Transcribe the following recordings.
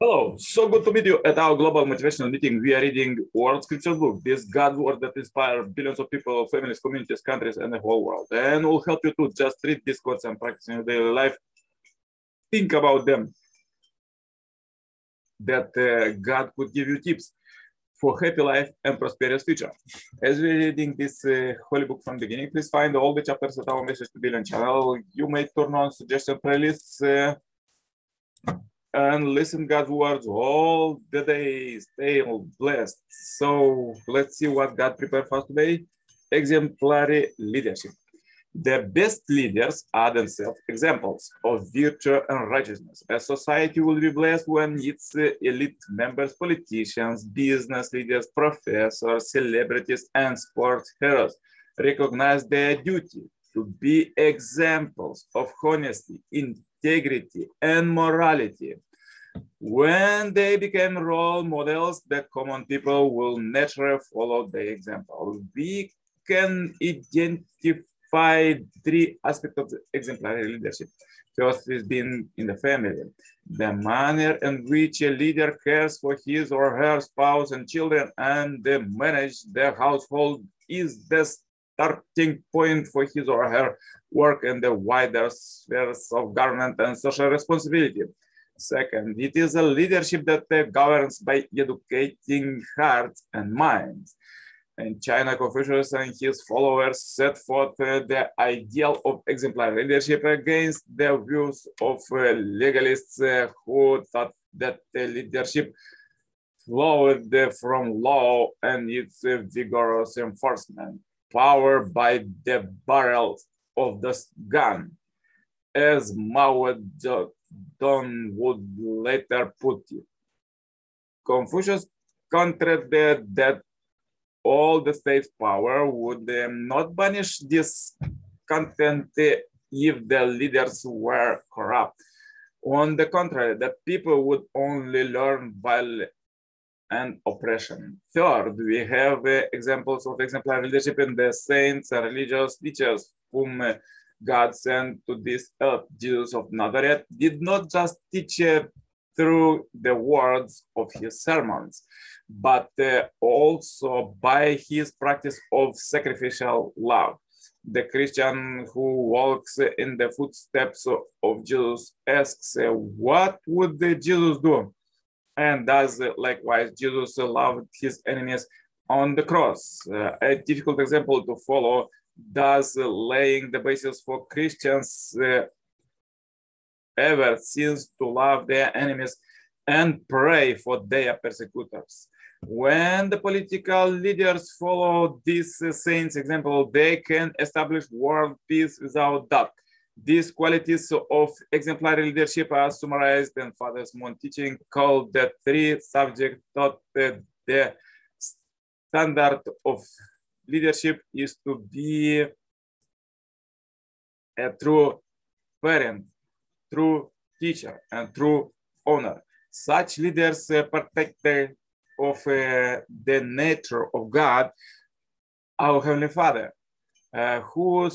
Hello, so good to meet you at our global motivational meeting. We are reading World Scriptures book, this God word that inspires billions of people, families, communities, countries, and the whole world. And will help you to just read these quotes and practice in your daily life. Think about them. That uh, God could give you tips for happy life and prosperous future. As we're reading this uh, holy book from the beginning, please find all the chapters at our Message to Billion channel. You may turn on suggestion playlists. Uh, and listen God's words all the day. Stay blessed. So let's see what God prepared for us today. Exemplary leadership. The best leaders are themselves examples of virtue and righteousness. A society will be blessed when its uh, elite members, politicians, business leaders, professors, celebrities, and sports heroes recognize their duty to be examples of honesty, integrity, and morality. When they become role models, the common people will naturally follow the example. We can identify three aspects of exemplary leadership. First is being in the family. The manner in which a leader cares for his or her spouse and children and manage the household is the starting point for his or her work in the wider spheres of government and social responsibility. Second, it is a leadership that uh, governs by educating hearts and minds. And China, Confucius and his followers set forth uh, the ideal of exemplary leadership against the views of uh, legalists uh, who thought that leadership flowed from law and its uh, vigorous enforcement, power by the barrel of the gun. As Mao Zedong would later put it. Confucius contended that all the state's power would um, not banish this content if the leaders were corrupt. On the contrary, that people would only learn violence and oppression. Third, we have uh, examples of exemplary leadership in the saints and religious teachers whom uh, God sent to this earth, Jesus of Nazareth, did not just teach uh, through the words of his sermons, but uh, also by his practice of sacrificial love. The Christian who walks in the footsteps of Jesus asks, uh, What would Jesus do? And does likewise Jesus loved his enemies on the cross. Uh, a difficult example to follow thus laying the basis for Christians uh, ever since to love their enemies and pray for their persecutors. When the political leaders follow this uh, saint's example, they can establish world peace without doubt. These qualities of exemplary leadership are summarized in Father's Moon teaching called the three subject thought the standard of leadership is to be a true parent, true teacher, and true owner. Such leaders uh, protect of uh, the nature of God, our Heavenly Father, uh, who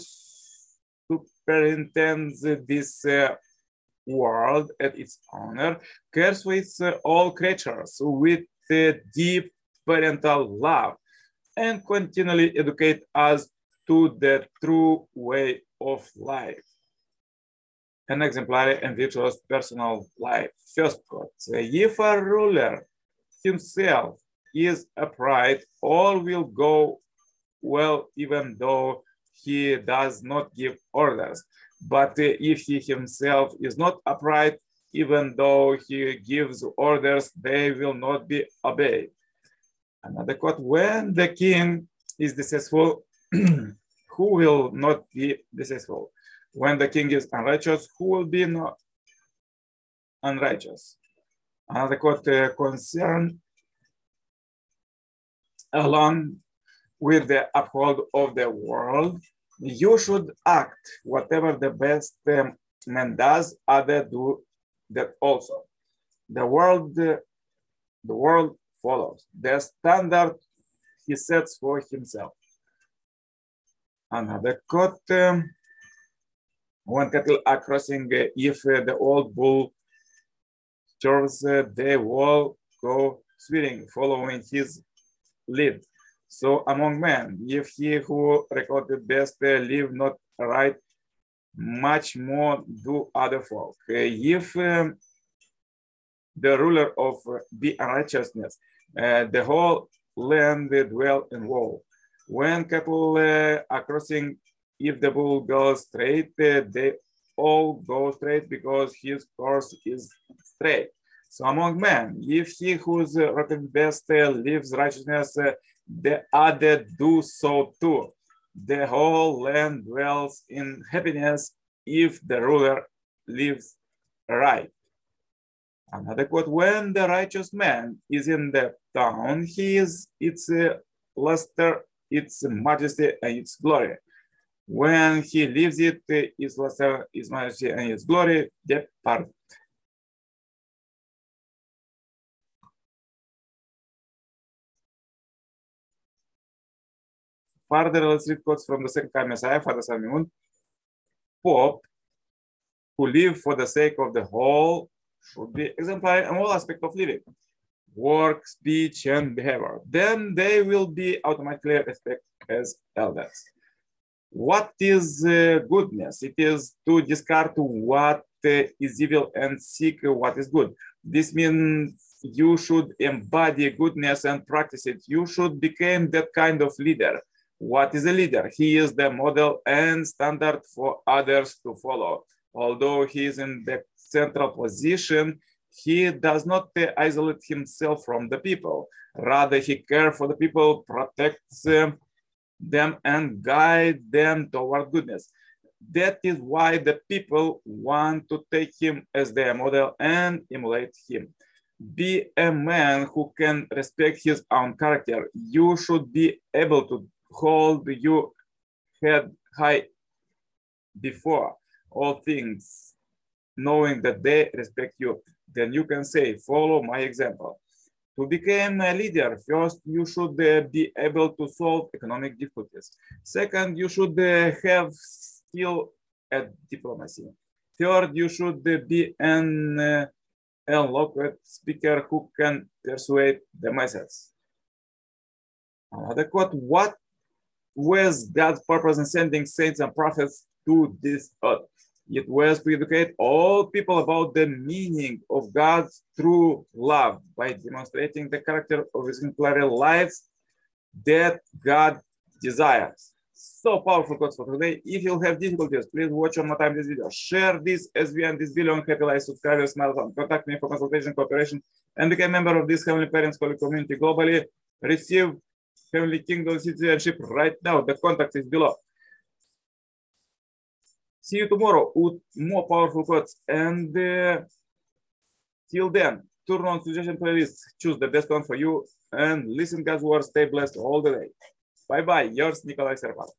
superintends this uh, world and its owner, cares with uh, all creatures with deep parental love and continually educate us to the true way of life. An exemplary and virtuous personal life. First quote, if a ruler himself is upright, all will go well even though he does not give orders. But if he himself is not upright, even though he gives orders, they will not be obeyed. Another quote, when the king is successful, who will not be successful? When the king is unrighteous, who will be not unrighteous? Another quote, uh, concern along with the uphold of the world, you should act whatever the best um, man does, other do that also. The world, the world follows the standard he sets for himself. Another quote, um, when cattle are crossing, uh, if uh, the old bull turns uh, they will go swearing, following his lead. So among men, if he who recorded best live not right, much more do other folk. Uh, if um, the ruler of the unrighteousness, uh, the whole land dwell in woe. When cattle uh, are crossing, if the bull goes straight, uh, they all go straight because his course is straight. So among men, if he whose uh, best uh, lives righteousness, the other do so too. The whole land dwells in happiness if the ruler lives right. Another quote, when the righteous man is in the town, he is its uh, luster, its majesty, and its glory. When he leaves it, uh, its luster, its majesty, and its glory depart. Further, read quotes from the second time Messiah, Father Simeon. Pope, who live for the sake of the whole, should be exemplary in all aspects of living, work, speech, and behavior. Then they will be automatically respected as elders. What is uh, goodness? It is to discard what uh, is evil and seek what is good. This means you should embody goodness and practice it. You should become that kind of leader what is a leader? He is the model and standard for others to follow. Although he is in the central position, he does not uh, isolate himself from the people. Rather, he cares for the people, protects um, them, and guides them toward goodness. That is why the people want to take him as their model and emulate him. Be a man who can respect his own character. You should be able to hold your head high before all things, knowing that they respect you. Then you can say, follow my example. To become a leader, first, you should uh, be able to solve economic difficulties. Second, you should uh, have skill at diplomacy. Third, you should uh, be an uh, eloquent speaker who can persuade the masses. Another quote, what was God's purpose in sending saints and prophets to this earth. It was to educate all people about the meaning of God's true love by demonstrating the character of His exemplary lives that God desires. So powerful quotes for today. If you have difficulties, please watch one more time this video. Share this as we end this video on Happy Life subscribers marathon. Contact me for consultation, cooperation, and become a member of this Heavenly Parents Holy community globally. Receive Heavenly Kingdom citizenship right now. The contact is below. See you tomorrow with more powerful quotes. And uh, till then, turn on suggestion playlist, choose the best one for you, and listen God's word. Stay blessed all the day. Bye bye. Yours, Nikolai Servat.